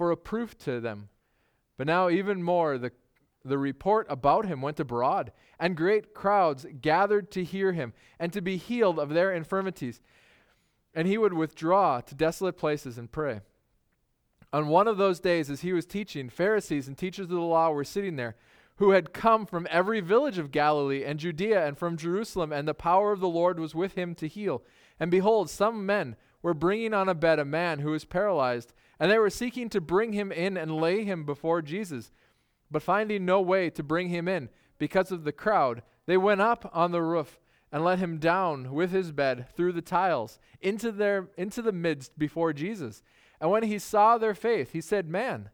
for a proof to them. But now, even more, the the report about him went abroad, and great crowds gathered to hear him and to be healed of their infirmities. And he would withdraw to desolate places and pray. On one of those days, as he was teaching, Pharisees and teachers of the law were sitting there, who had come from every village of Galilee and Judea and from Jerusalem, and the power of the Lord was with him to heal. And behold, some men were bringing on a bed a man who was paralyzed, and they were seeking to bring him in and lay him before Jesus. But finding no way to bring him in because of the crowd, they went up on the roof and let him down with his bed through the tiles into their into the midst before Jesus. And when he saw their faith, he said, "Man,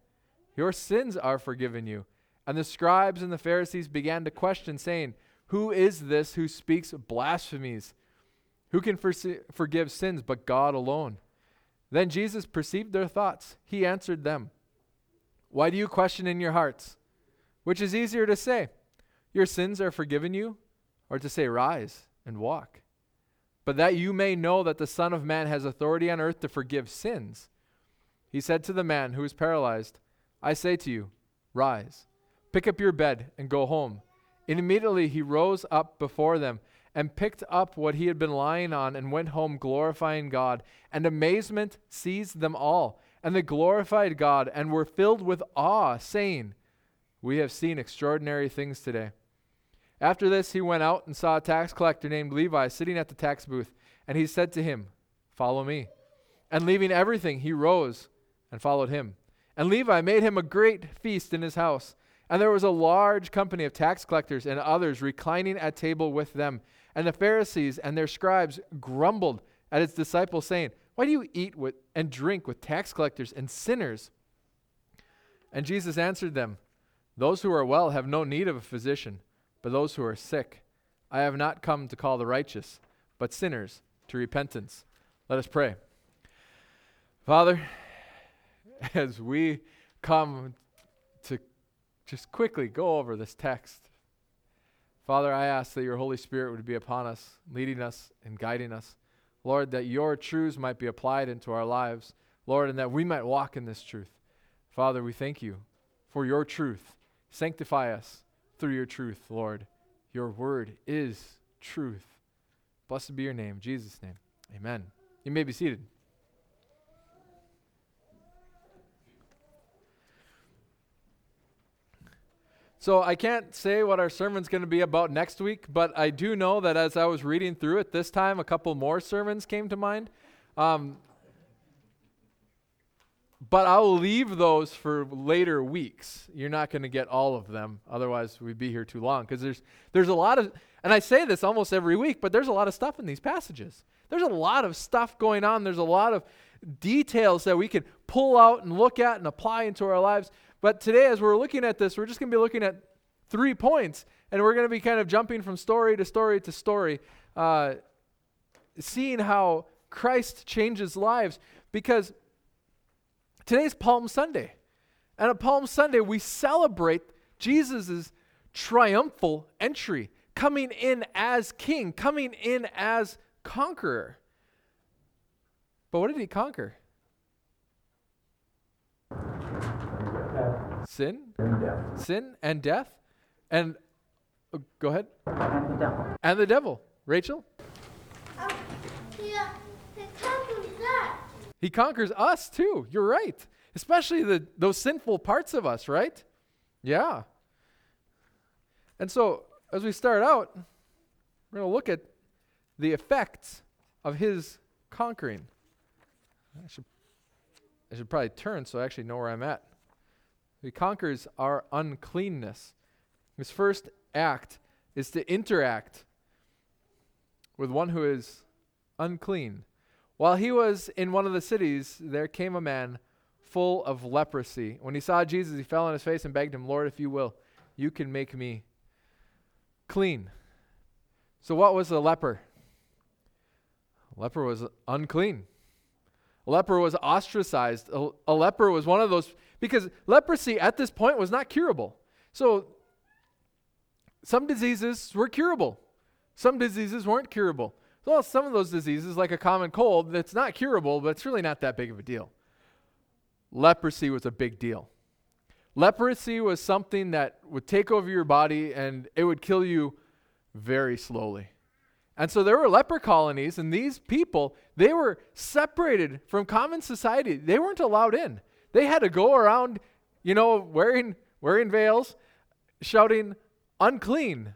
your sins are forgiven you." And the scribes and the Pharisees began to question, saying, "Who is this who speaks blasphemies? Who can forgive sins but God alone?" Then Jesus perceived their thoughts. He answered them, "Why do you question in your hearts?" Which is easier to say, Your sins are forgiven you, or to say, Rise and walk? But that you may know that the Son of Man has authority on earth to forgive sins. He said to the man who was paralyzed, I say to you, Rise, pick up your bed, and go home. And immediately he rose up before them and picked up what he had been lying on and went home glorifying God. And amazement seized them all. And they glorified God and were filled with awe, saying, we have seen extraordinary things today. After this, he went out and saw a tax collector named Levi sitting at the tax booth, and he said to him, Follow me. And leaving everything, he rose and followed him. And Levi made him a great feast in his house. And there was a large company of tax collectors and others reclining at table with them. And the Pharisees and their scribes grumbled at his disciples, saying, Why do you eat with and drink with tax collectors and sinners? And Jesus answered them, those who are well have no need of a physician, but those who are sick. I have not come to call the righteous, but sinners to repentance. Let us pray. Father, as we come to just quickly go over this text, Father, I ask that your Holy Spirit would be upon us, leading us and guiding us. Lord, that your truths might be applied into our lives, Lord, and that we might walk in this truth. Father, we thank you for your truth. Sanctify us through your truth, Lord. Your word is truth. Blessed be your name, Jesus' name. Amen. You may be seated. So I can't say what our sermon's going to be about next week, but I do know that as I was reading through it this time, a couple more sermons came to mind. Um, but I'll leave those for later weeks. You're not going to get all of them, otherwise we'd be here too long. Because there's there's a lot of, and I say this almost every week, but there's a lot of stuff in these passages. There's a lot of stuff going on. There's a lot of details that we can pull out and look at and apply into our lives. But today, as we're looking at this, we're just going to be looking at three points, and we're going to be kind of jumping from story to story to story, uh, seeing how Christ changes lives. Because Today's Palm Sunday. And at Palm Sunday, we celebrate Jesus' triumphal entry, coming in as king, coming in as conqueror. But what did he conquer? Sin? And death. Sin and death? And uh, go ahead. And the devil. And the devil. Rachel? Yeah, that. He conquers us too. You're right. Especially the, those sinful parts of us, right? Yeah. And so, as we start out, we're going to look at the effects of his conquering. I should, I should probably turn so I actually know where I'm at. He conquers our uncleanness. His first act is to interact with one who is unclean. While he was in one of the cities, there came a man full of leprosy. When he saw Jesus, he fell on his face and begged him, Lord, if you will, you can make me clean. So, what was a leper? A leper was unclean. A leper was ostracized. A, a leper was one of those, because leprosy at this point was not curable. So, some diseases were curable, some diseases weren't curable. Well, some of those diseases, like a common cold, that's not curable, but it's really not that big of a deal. Leprosy was a big deal. Leprosy was something that would take over your body and it would kill you very slowly. And so there were leper colonies, and these people, they were separated from common society. They weren't allowed in. They had to go around, you know, wearing, wearing veils, shouting, unclean,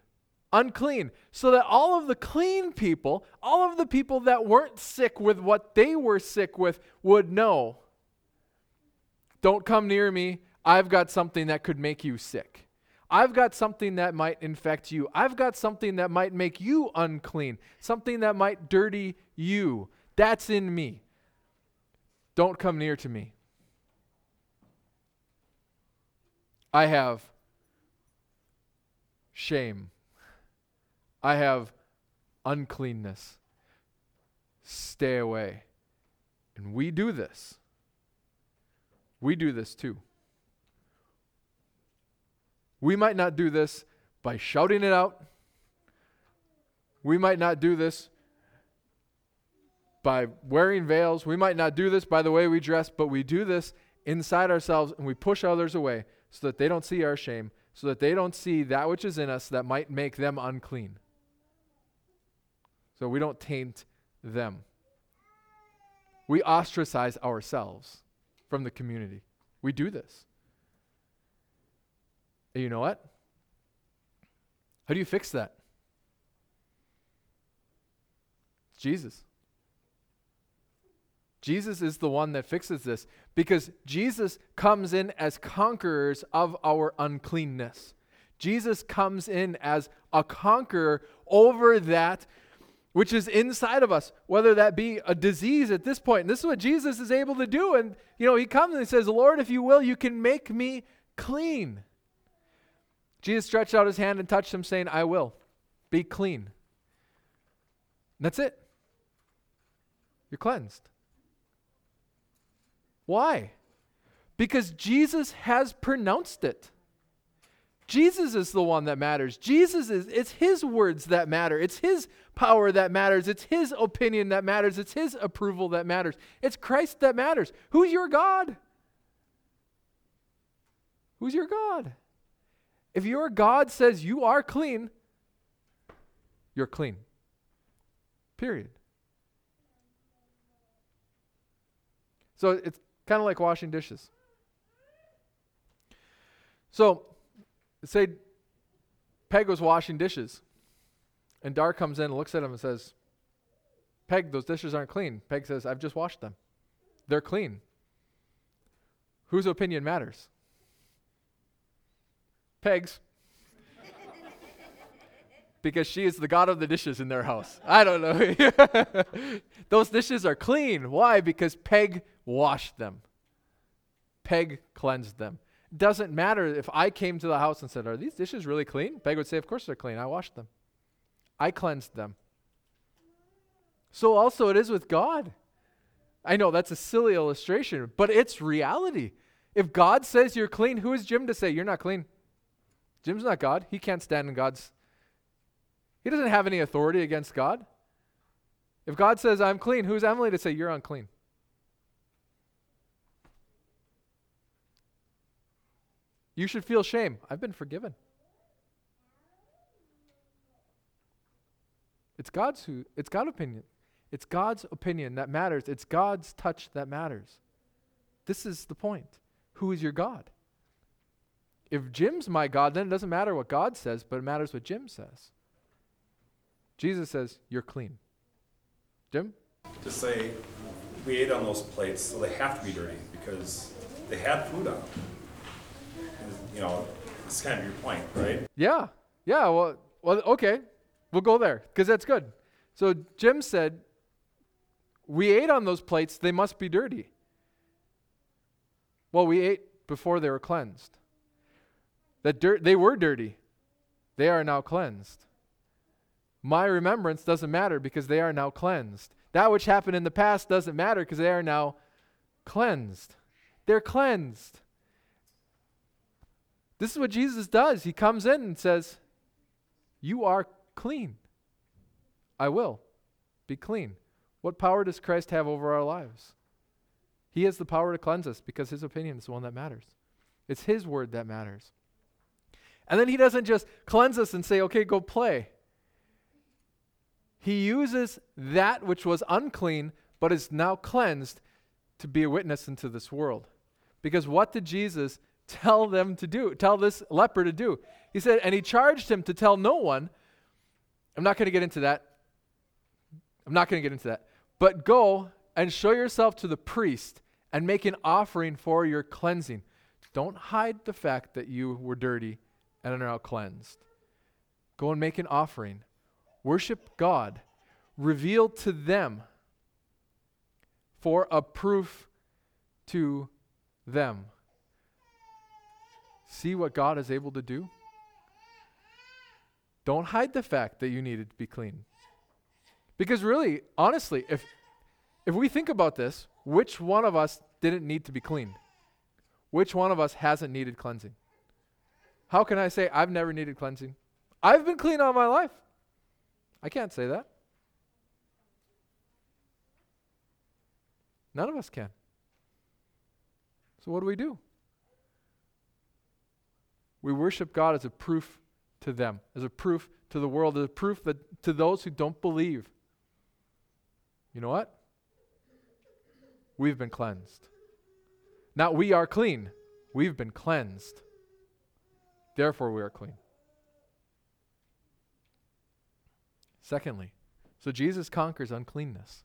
unclean. So that all of the clean people, all of the people that weren't sick with what they were sick with, would know don't come near me. I've got something that could make you sick. I've got something that might infect you. I've got something that might make you unclean, something that might dirty you. That's in me. Don't come near to me. I have shame. I have uncleanness. Stay away. And we do this. We do this too. We might not do this by shouting it out. We might not do this by wearing veils. We might not do this by the way we dress, but we do this inside ourselves and we push others away so that they don't see our shame, so that they don't see that which is in us that might make them unclean. So we don't taint them. We ostracize ourselves from the community. We do this. And you know what? How do you fix that? Jesus. Jesus is the one that fixes this because Jesus comes in as conquerors of our uncleanness. Jesus comes in as a conqueror over that which is inside of us, whether that be a disease at this point. And this is what Jesus is able to do. And, you know, he comes and he says, Lord, if you will, you can make me clean. Jesus stretched out his hand and touched him, saying, I will. Be clean. And that's it. You're cleansed. Why? Because Jesus has pronounced it. Jesus is the one that matters. Jesus is, it's his words that matter. It's his power that matters. It's his opinion that matters. It's his approval that matters. It's Christ that matters. Who's your God? Who's your God? If your God says you are clean, you're clean. Period. So it's kind of like washing dishes. So, say Peg was washing dishes, and Dar comes in and looks at him and says, Peg, those dishes aren't clean. Peg says, I've just washed them. They're clean. Whose opinion matters? Peg's. because she is the god of the dishes in their house. I don't know. Those dishes are clean. Why? Because Peg washed them. Peg cleansed them. Doesn't matter if I came to the house and said, Are these dishes really clean? Peg would say, Of course they're clean. I washed them. I cleansed them. So also it is with God. I know that's a silly illustration, but it's reality. If God says you're clean, who is Jim to say you're not clean? Jim's not God. He can't stand in God's. He doesn't have any authority against God. If God says, I'm clean, who's Emily to say you're unclean? You should feel shame. I've been forgiven. It's God's who it's God's opinion. It's God's opinion that matters. It's God's touch that matters. This is the point. Who is your God? If Jim's my God, then it doesn't matter what God says, but it matters what Jim says. Jesus says, You're clean. Jim? To say we ate on those plates, so they have to be dirty because they had food on them. You know, it's kind of your point, right? Yeah. Yeah. Well, well okay. We'll go there because that's good. So Jim said, We ate on those plates, they must be dirty. Well, we ate before they were cleansed. That dirt, they were dirty. They are now cleansed. My remembrance doesn't matter because they are now cleansed. That which happened in the past doesn't matter because they are now cleansed. They're cleansed. This is what Jesus does. He comes in and says, You are clean. I will be clean. What power does Christ have over our lives? He has the power to cleanse us because his opinion is the one that matters. It's his word that matters. And then he doesn't just cleanse us and say, okay, go play. He uses that which was unclean but is now cleansed to be a witness into this world. Because what did Jesus tell them to do? Tell this leper to do? He said, and he charged him to tell no one. I'm not going to get into that. I'm not going to get into that. But go and show yourself to the priest and make an offering for your cleansing. Don't hide the fact that you were dirty and are now cleansed. Go and make an offering. Worship God. Reveal to them for a proof to them. See what God is able to do? Don't hide the fact that you needed to be clean. Because really, honestly, if if we think about this, which one of us didn't need to be cleaned? Which one of us hasn't needed cleansing? How can I say I've never needed cleansing? I've been clean all my life. I can't say that. None of us can. So, what do we do? We worship God as a proof to them, as a proof to the world, as a proof that to those who don't believe. You know what? We've been cleansed. Not we are clean, we've been cleansed. Therefore, we are clean. Secondly, so Jesus conquers uncleanness.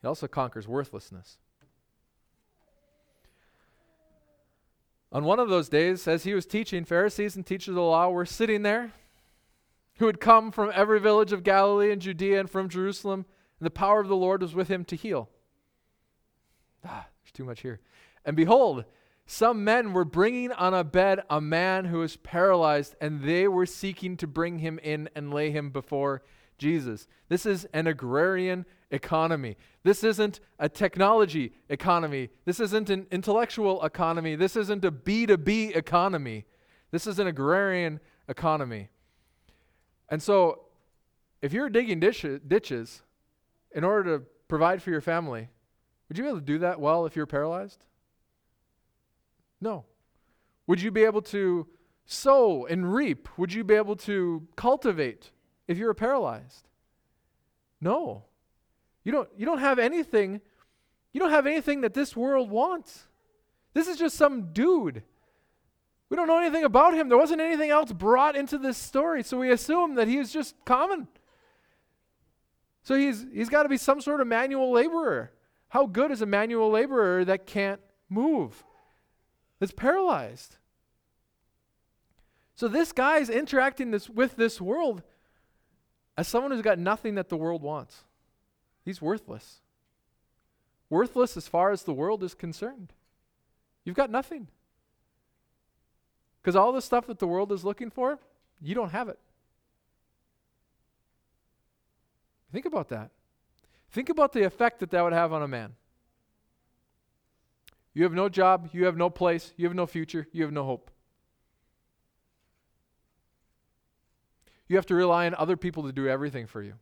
He also conquers worthlessness. On one of those days, as he was teaching, Pharisees and teachers of the law were sitting there who had come from every village of Galilee and Judea and from Jerusalem, and the power of the Lord was with him to heal. Ah, there's too much here. And behold, some men were bringing on a bed a man who was paralyzed, and they were seeking to bring him in and lay him before Jesus. This is an agrarian economy. This isn't a technology economy. This isn't an intellectual economy. This isn't a B2B economy. This is an agrarian economy. And so, if you're digging ditch- ditches in order to provide for your family, would you be able to do that well if you're paralyzed? No. Would you be able to sow and reap? Would you be able to cultivate if you're paralyzed? No. You don't, you don't have anything, you don't have anything that this world wants. This is just some dude. We don't know anything about him. There wasn't anything else brought into this story, so we assume that he is just common. So he's, he's got to be some sort of manual laborer. How good is a manual laborer that can't move, that's paralyzed? So this guy's interacting this, with this world as someone who's got nothing that the world wants. He's worthless. Worthless as far as the world is concerned. You've got nothing. Because all the stuff that the world is looking for, you don't have it. Think about that. Think about the effect that that would have on a man. You have no job, you have no place, you have no future, you have no hope. You have to rely on other people to do everything for you.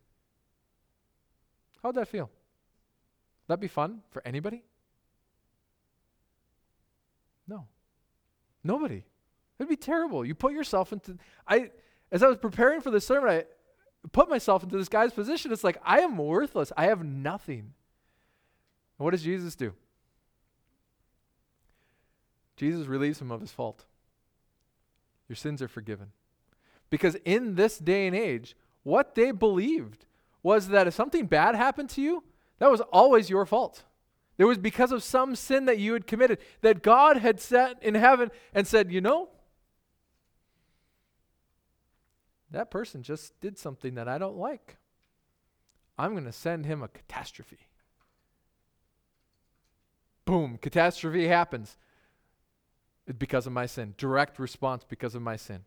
How'd that feel? That'd be fun for anybody? No. Nobody. It'd be terrible. You put yourself into I as I was preparing for this sermon, I put myself into this guy's position. It's like I am worthless. I have nothing. And what does Jesus do? Jesus relieves him of his fault. Your sins are forgiven. Because in this day and age, what they believed was that if something bad happened to you, that was always your fault. It was because of some sin that you had committed that God had sat in heaven and said, You know, that person just did something that I don't like. I'm going to send him a catastrophe. boom, catastrophe happens. It's because of my sin. Direct response because of my sin.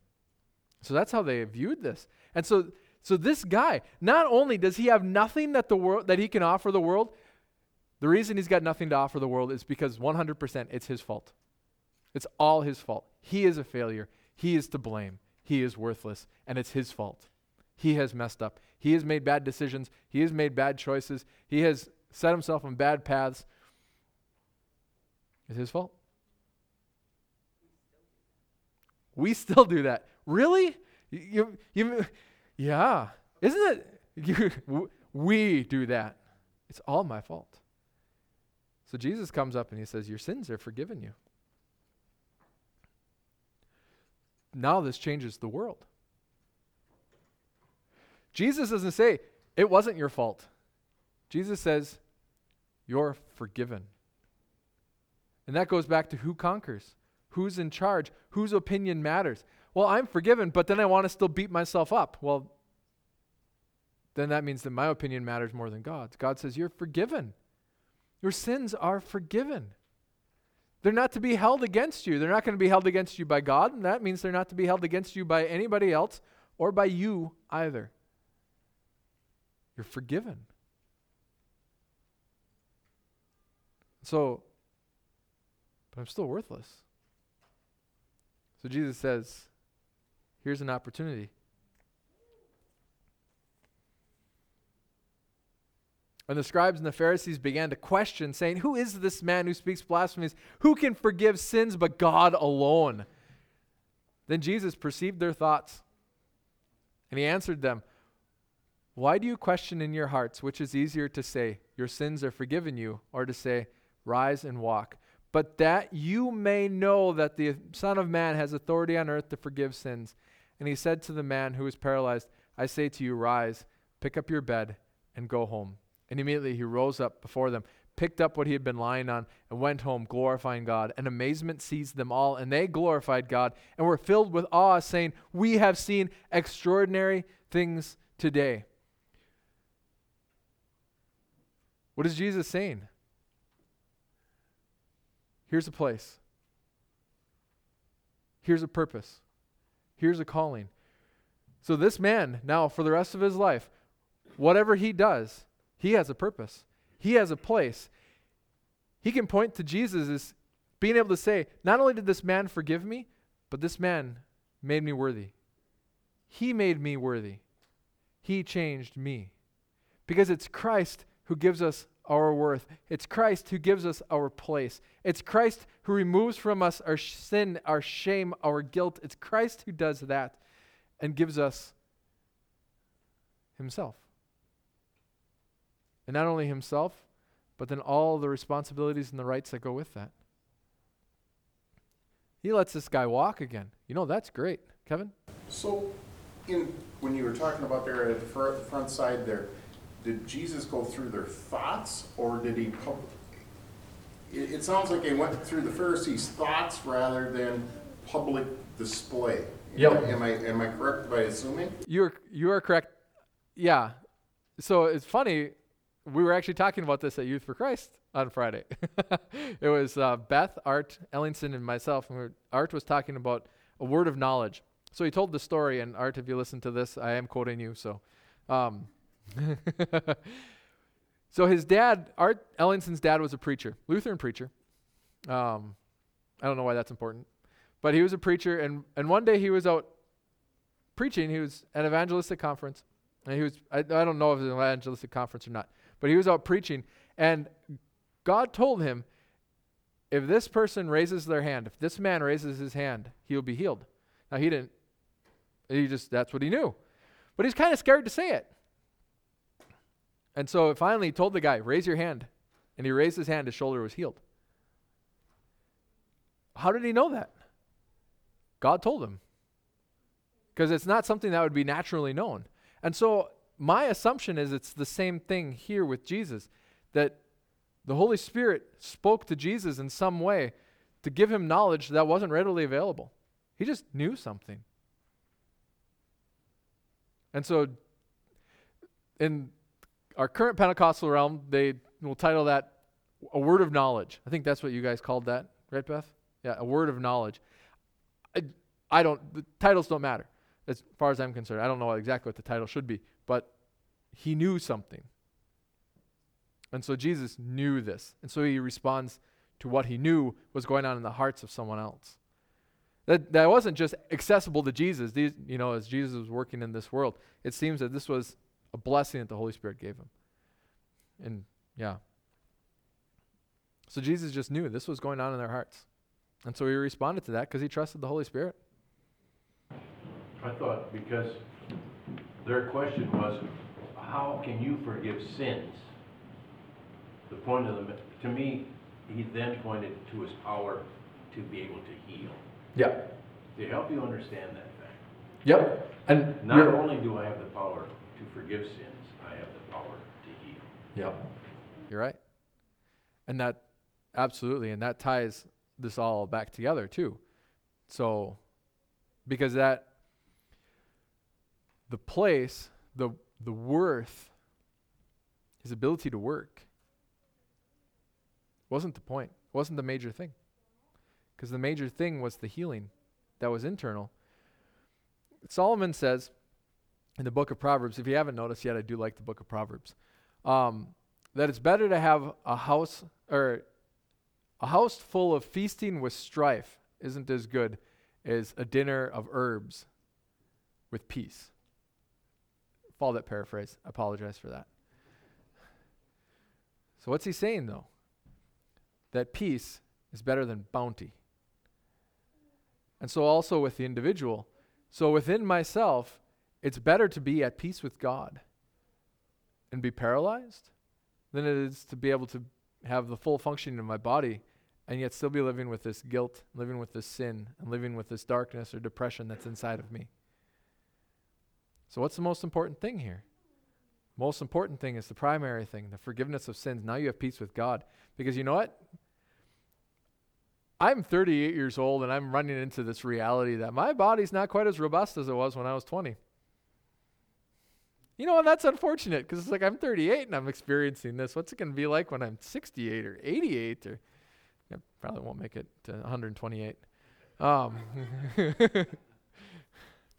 So that's how they viewed this. And so so this guy, not only does he have nothing that the world that he can offer the world, the reason he's got nothing to offer the world is because 100% it's his fault. It's all his fault. He is a failure. He is to blame. He is worthless and it's his fault. He has messed up. He has made bad decisions. He has made bad choices. He has set himself on bad paths. It's his fault. We still do that. Really? You, you, yeah. Isn't it? You, we do that. It's all my fault. So Jesus comes up and he says, Your sins are forgiven you. Now this changes the world. Jesus doesn't say, It wasn't your fault. Jesus says, You're forgiven. And that goes back to who conquers, who's in charge, whose opinion matters. Well, I'm forgiven, but then I want to still beat myself up. Well, then that means that my opinion matters more than God's. God says, You're forgiven. Your sins are forgiven. They're not to be held against you. They're not going to be held against you by God, and that means they're not to be held against you by anybody else or by you either. You're forgiven. So, but I'm still worthless. So Jesus says, here's an opportunity. And the scribes and the Pharisees began to question, saying, Who is this man who speaks blasphemies? Who can forgive sins but God alone? Then Jesus perceived their thoughts, and he answered them, Why do you question in your hearts which is easier to say, Your sins are forgiven you, or to say, Rise and walk? But that you may know that the Son of Man has authority on earth to forgive sins. And he said to the man who was paralyzed, I say to you, Rise, pick up your bed, and go home. And immediately he rose up before them, picked up what he had been lying on, and went home, glorifying God. And amazement seized them all, and they glorified God and were filled with awe, saying, We have seen extraordinary things today. What is Jesus saying? Here's a place. Here's a purpose. Here's a calling. So, this man, now for the rest of his life, whatever he does, he has a purpose, He has a place. He can point to Jesus as being able to say, Not only did this man forgive me, but this man made me worthy. He made me worthy. He changed me. Because it's Christ who gives us our worth. It's Christ who gives us our place. It's Christ who removes from us our sin, our shame, our guilt. It's Christ who does that and gives us Himself. And not only himself, but then all the responsibilities and the rights that go with that. He lets this guy walk again. You know, that's great. Kevin? So, in when you were talking about there at the front, side there, did Jesus go through their thoughts or did he pub- it, it sounds like he went through the Pharisees' thoughts rather than public display. Yep. Am I am I correct by assuming? You're you are correct. Yeah. So it's funny we were actually talking about this at Youth for Christ on Friday. it was uh, Beth, Art, Ellingson, and myself. And we were, Art was talking about a word of knowledge. So he told the story, and Art, if you listen to this, I am quoting you. So, um, so his dad, Art Ellingson's dad, was a preacher, Lutheran preacher. Um, I don't know why that's important, but he was a preacher, and and one day he was out preaching. He was at an evangelistic conference, and he was I, I don't know if it was an evangelistic conference or not but he was out preaching, and God told him, if this person raises their hand, if this man raises his hand, he'll be healed. Now, he didn't, he just, that's what he knew. But he's kind of scared to say it. And so finally he told the guy, raise your hand. And he raised his hand, his shoulder was healed. How did he know that? God told him. Because it's not something that would be naturally known. And so my assumption is it's the same thing here with Jesus that the Holy Spirit spoke to Jesus in some way to give him knowledge that wasn't readily available. He just knew something. And so, in our current Pentecostal realm, they will title that a word of knowledge. I think that's what you guys called that, right, Beth? Yeah, a word of knowledge. I, I don't, the titles don't matter as far as I'm concerned. I don't know exactly what the title should be, but he knew something. And so Jesus knew this. And so he responds to what he knew was going on in the hearts of someone else. That, that wasn't just accessible to Jesus, these, you know, as Jesus was working in this world. It seems that this was a blessing that the Holy Spirit gave him. And yeah. So Jesus just knew this was going on in their hearts. And so he responded to that because he trusted the Holy Spirit. I thought because their question was, how can you forgive sins? The point of the, to me, he then pointed to his power to be able to heal. Yep. To help you understand that fact. Yep. And Not only do I have the power to forgive sins, I have the power to heal. Yep. You're right. And that, absolutely, and that ties this all back together too. So, because that, the place, the, the worth, his ability to work, wasn't the point, wasn't the major thing. Because the major thing was the healing that was internal. Solomon says in the book of Proverbs, if you haven't noticed yet, I do like the book of Proverbs. Um, that it's better to have a house or a house full of feasting with strife isn't as good as a dinner of herbs with peace. Follow that paraphrase. I apologize for that. So, what's he saying though? That peace is better than bounty. And so, also with the individual. So, within myself, it's better to be at peace with God and be paralyzed than it is to be able to have the full functioning of my body and yet still be living with this guilt, living with this sin, and living with this darkness or depression that's inside of me. So, what's the most important thing here? Most important thing is the primary thing, the forgiveness of sins. Now you have peace with God. Because you know what? I'm 38 years old and I'm running into this reality that my body's not quite as robust as it was when I was 20. You know, and that's unfortunate because it's like I'm 38 and I'm experiencing this. What's it going to be like when I'm 68 or 88 or I probably won't make it to 128. Um,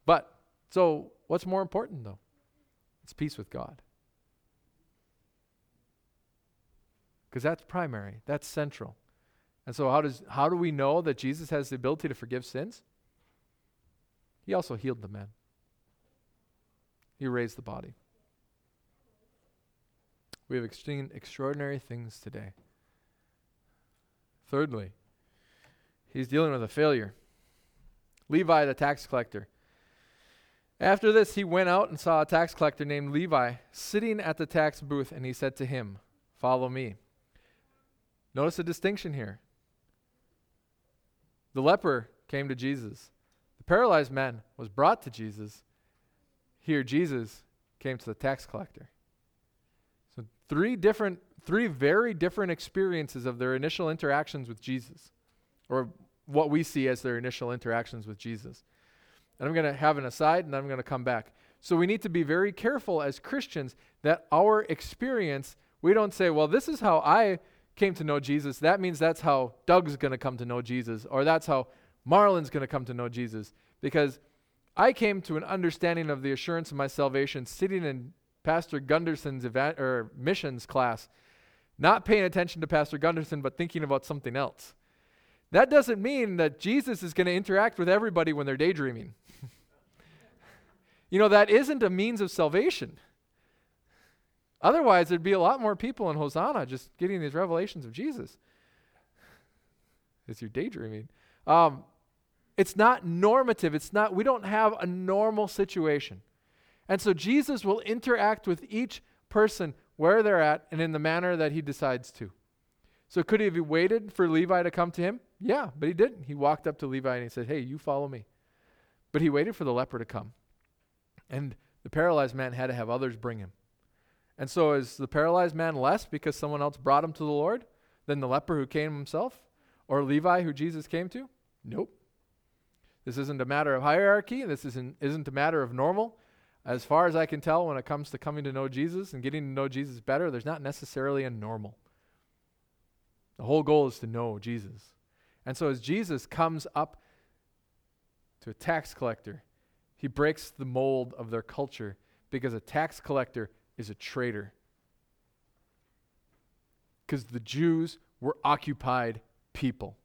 but so what's more important though? It's peace with God. Because that's primary, that's central. And so how does how do we know that Jesus has the ability to forgive sins? He also healed the man. He raised the body. We have extreme, extraordinary things today. Thirdly, he's dealing with a failure. Levi, the tax collector. After this, he went out and saw a tax collector named Levi sitting at the tax booth, and he said to him, Follow me. Notice the distinction here. The leper came to Jesus, the paralyzed man was brought to Jesus. Here, Jesus came to the tax collector. So, three different, three very different experiences of their initial interactions with Jesus, or what we see as their initial interactions with Jesus. And I'm going to have an aside and I'm going to come back. So we need to be very careful as Christians that our experience, we don't say, well, this is how I came to know Jesus. That means that's how Doug's going to come to know Jesus, or that's how Marlon's going to come to know Jesus. Because I came to an understanding of the assurance of my salvation sitting in Pastor Gunderson's event or missions class, not paying attention to Pastor Gunderson, but thinking about something else. That doesn't mean that Jesus is going to interact with everybody when they're daydreaming. you know, that isn't a means of salvation. Otherwise, there'd be a lot more people in Hosanna just getting these revelations of Jesus. As you're daydreaming. Um, it's not normative. It's not, we don't have a normal situation. And so Jesus will interact with each person where they're at and in the manner that he decides to. So could he have waited for Levi to come to him? Yeah, but he didn't. He walked up to Levi and he said, Hey, you follow me. But he waited for the leper to come. And the paralyzed man had to have others bring him. And so is the paralyzed man less because someone else brought him to the Lord than the leper who came himself? Or Levi who Jesus came to? Nope. This isn't a matter of hierarchy. This isn't, isn't a matter of normal. As far as I can tell, when it comes to coming to know Jesus and getting to know Jesus better, there's not necessarily a normal. The whole goal is to know Jesus. And so as Jesus comes up to a tax collector, he breaks the mold of their culture because a tax collector is a traitor. Because the Jews were occupied people.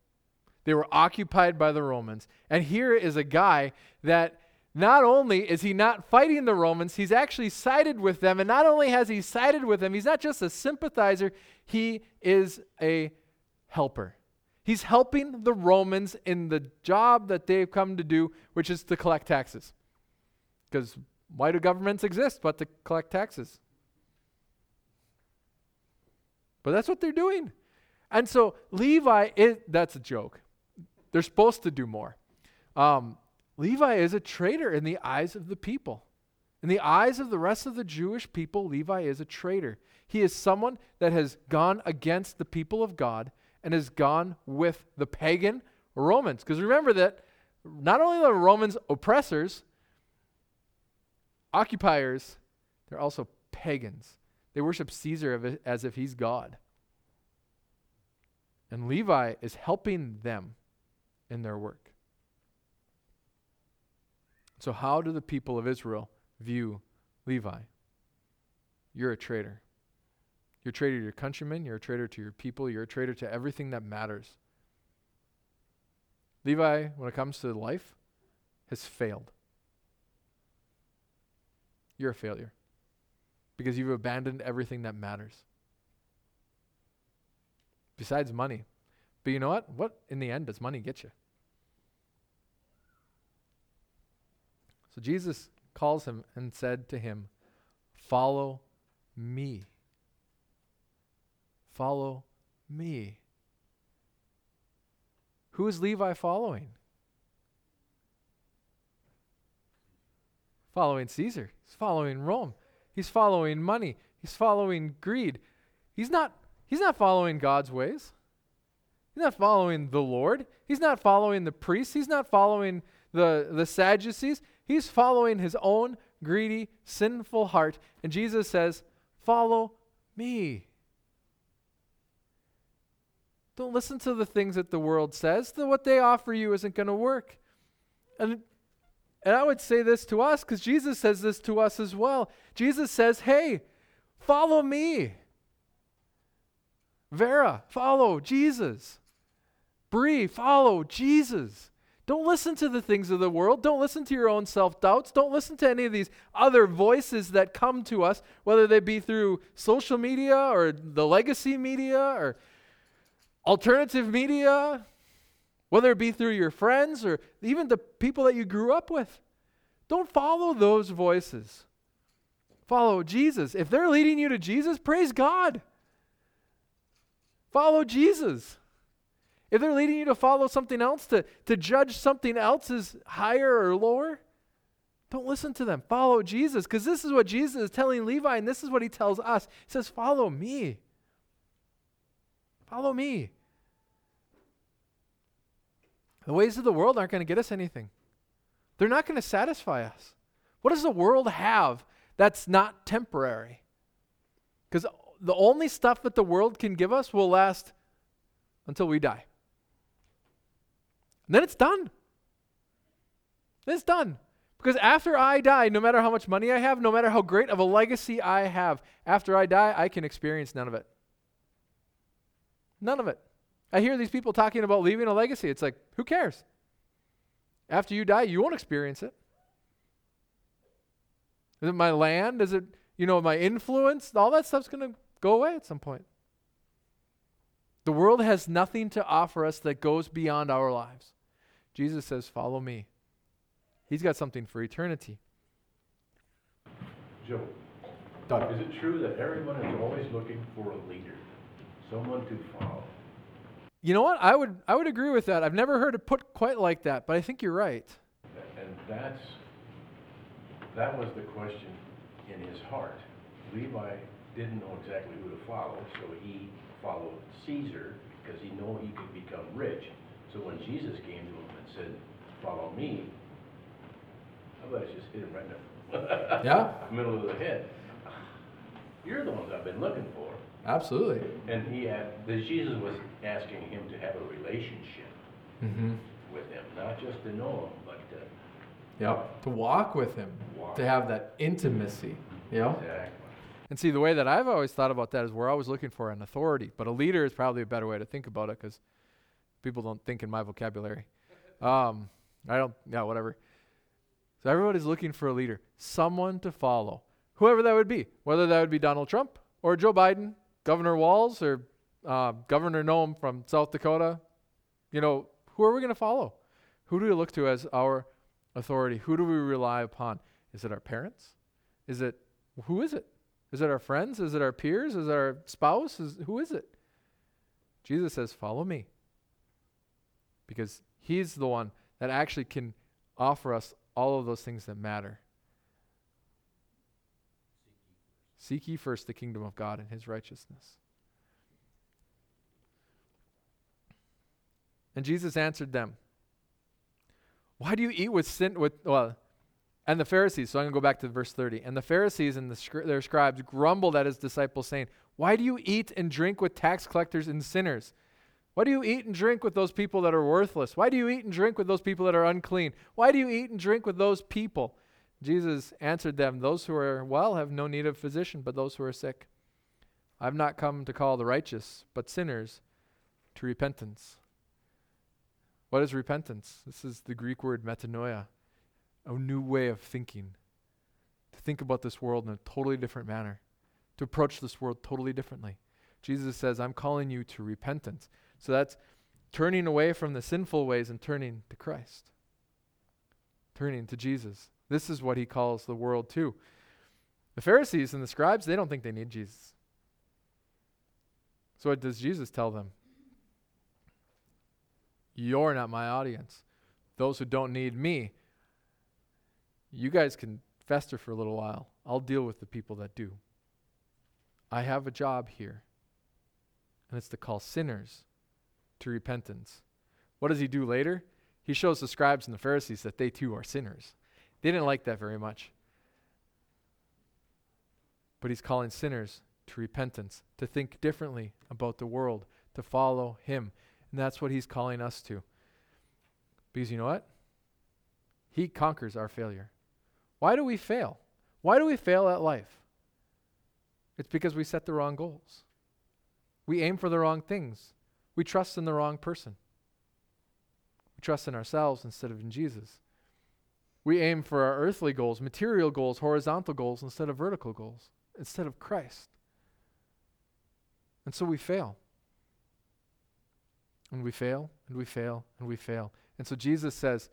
They were occupied by the Romans. And here is a guy that not only is he not fighting the Romans, he's actually sided with them. And not only has he sided with them, he's not just a sympathizer, he is a helper. He's helping the Romans in the job that they've come to do, which is to collect taxes. Because why do governments exist but to collect taxes? But that's what they're doing. And so Levi is, that's a joke. They're supposed to do more. Um, Levi is a traitor in the eyes of the people. In the eyes of the rest of the Jewish people, Levi is a traitor. He is someone that has gone against the people of God and has gone with the pagan Romans. Because remember that not only are the Romans oppressors, occupiers, they're also pagans. They worship Caesar as if he's God. And Levi is helping them in their work. So, how do the people of Israel view Levi? You're a traitor. You're a traitor to your countrymen, you're a traitor to your people, you're a traitor to everything that matters. Levi, when it comes to life, has failed. You're a failure because you've abandoned everything that matters. Besides money. But you know what? What in the end does money get you? So Jesus calls him and said to him, Follow me. Follow me. Who is Levi following? Following Caesar. He's following Rome. He's following money. He's following greed. He's not, he's not following God's ways. He's not following the Lord. He's not following the priests. He's not following the, the Sadducees. He's following his own greedy, sinful heart. And Jesus says, Follow me. Don't listen to the things that the world says. The, what they offer you isn't going to work. And, and I would say this to us because Jesus says this to us as well. Jesus says, Hey, follow me. Vera, follow Jesus. Bree, follow Jesus. Don't listen to the things of the world. Don't listen to your own self doubts. Don't listen to any of these other voices that come to us, whether they be through social media or the legacy media or alternative media, whether it be through your friends or even the people that you grew up with. Don't follow those voices. Follow Jesus. If they're leading you to Jesus, praise God. Follow Jesus. If they're leading you to follow something else, to, to judge something else as higher or lower, don't listen to them. Follow Jesus, because this is what Jesus is telling Levi, and this is what he tells us. He says, Follow me. Follow me. The ways of the world aren't going to get us anything, they're not going to satisfy us. What does the world have that's not temporary? Because the only stuff that the world can give us will last until we die. And then it's done. Then it's done. Because after I die, no matter how much money I have, no matter how great of a legacy I have, after I die, I can experience none of it. None of it. I hear these people talking about leaving a legacy. It's like, who cares? After you die, you won't experience it. Is it my land? Is it, you know, my influence? All that stuff's going to go away at some point. The world has nothing to offer us that goes beyond our lives. Jesus says, Follow me. He's got something for eternity. Joe, Doug. is it true that everyone is always looking for a leader, someone to follow? You know what? I would I would agree with that. I've never heard it put quite like that, but I think you're right. And that's that was the question in his heart. Levi didn't know exactly who to follow, so he followed Caesar because he knew he could become rich. So when Jesus came to him and said, "Follow me," how about I just hit him right in the Yeah. middle of the head? You're the ones I've been looking for. Absolutely. And he had, the Jesus was asking him to have a relationship Mm-hmm. with him, not just to know him, but to, Yep. To walk with him, Walk. to have that intimacy. Yeah. exactly. And see, the way that I've always thought about that is we're always looking for an authority, but a leader is probably a better way to think about it because people don't think in my vocabulary. Um, I don't, yeah, whatever. So everybody's looking for a leader, someone to follow, whoever that would be, whether that would be Donald Trump or Joe Biden, Governor Walz or uh, Governor Noem from South Dakota. You know, who are we going to follow? Who do we look to as our authority? Who do we rely upon? Is it our parents? Is it who is it? Is it our friends? Is it our peers? Is it our spouse? Is, who is it? Jesus says, Follow me. Because he's the one that actually can offer us all of those things that matter. Seek ye first the kingdom of God and his righteousness. And Jesus answered them, Why do you eat with sin with well and the Pharisees, so I'm going to go back to verse 30. And the Pharisees and the their scribes grumbled at his disciples, saying, Why do you eat and drink with tax collectors and sinners? Why do you eat and drink with those people that are worthless? Why do you eat and drink with those people that are unclean? Why do you eat and drink with those people? Jesus answered them, Those who are well have no need of a physician, but those who are sick. I've not come to call the righteous, but sinners to repentance. What is repentance? This is the Greek word metanoia, a new way of thinking. To think about this world in a totally different manner, to approach this world totally differently. Jesus says, I'm calling you to repentance. So that's turning away from the sinful ways and turning to Christ, turning to Jesus. This is what he calls the world to. The Pharisees and the scribes, they don't think they need Jesus. So what does Jesus tell them? You're not my audience. Those who don't need me, you guys can fester for a little while. I'll deal with the people that do. I have a job here, and it's to call sinners to repentance. What does he do later? He shows the scribes and the Pharisees that they too are sinners. They didn't like that very much. But he's calling sinners to repentance, to think differently about the world, to follow him. And that's what he's calling us to. Because you know what? He conquers our failure. Why do we fail? Why do we fail at life? It's because we set the wrong goals. We aim for the wrong things. We trust in the wrong person. We trust in ourselves instead of in Jesus. We aim for our earthly goals, material goals, horizontal goals instead of vertical goals, instead of Christ. And so we fail. And we fail, and we fail, and we fail. And so Jesus says,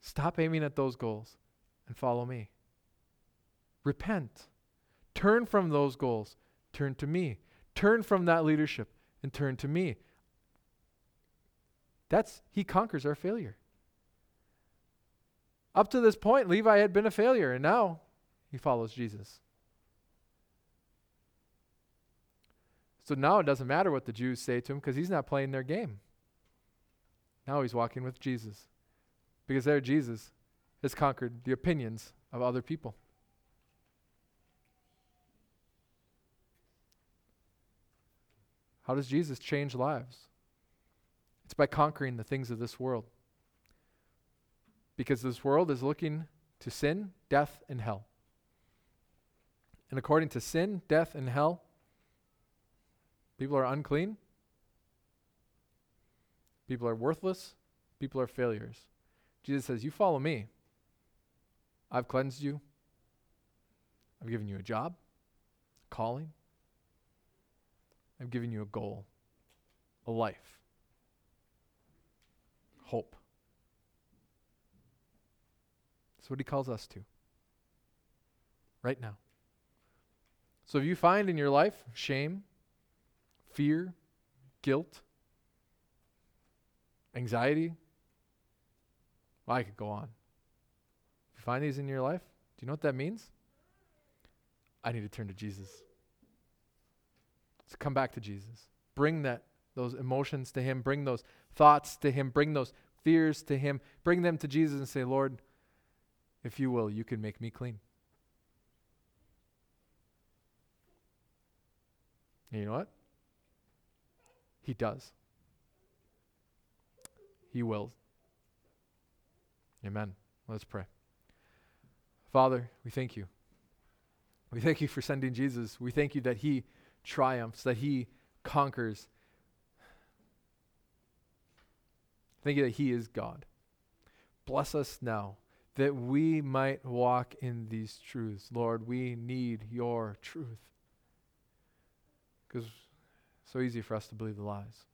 Stop aiming at those goals and follow me. Repent. Turn from those goals. Turn to me. Turn from that leadership and turn to me. That's he conquers our failure. Up to this point, Levi had been a failure, and now he follows Jesus. So now it doesn't matter what the Jews say to him because he's not playing their game. Now he's walking with Jesus because there Jesus has conquered the opinions of other people. How does Jesus change lives? It's by conquering the things of this world. Because this world is looking to sin, death, and hell. And according to sin, death, and hell, people are unclean, people are worthless, people are failures. Jesus says, You follow me. I've cleansed you. I've given you a job, calling. I've given you a goal, a life, hope. That's what he calls us to right now. So if you find in your life shame, fear, guilt, anxiety, well, I could go on. If you find these in your life, do you know what that means? I need to turn to Jesus. So come back to Jesus. Bring that those emotions to him, bring those thoughts to him, bring those fears to him. Bring them to Jesus and say, "Lord, if you will, you can make me clean." And you know what? He does. He will. Amen. Let's pray. Father, we thank you. We thank you for sending Jesus. We thank you that he triumphs, that he conquers. Thank you that he is God. Bless us now that we might walk in these truths. Lord, we need your truth. Because it's so easy for us to believe the lies.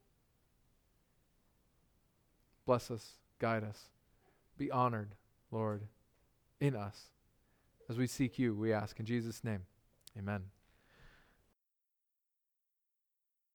Bless us, guide us, be honored, Lord, in us. As we seek you, we ask in Jesus' name. Amen.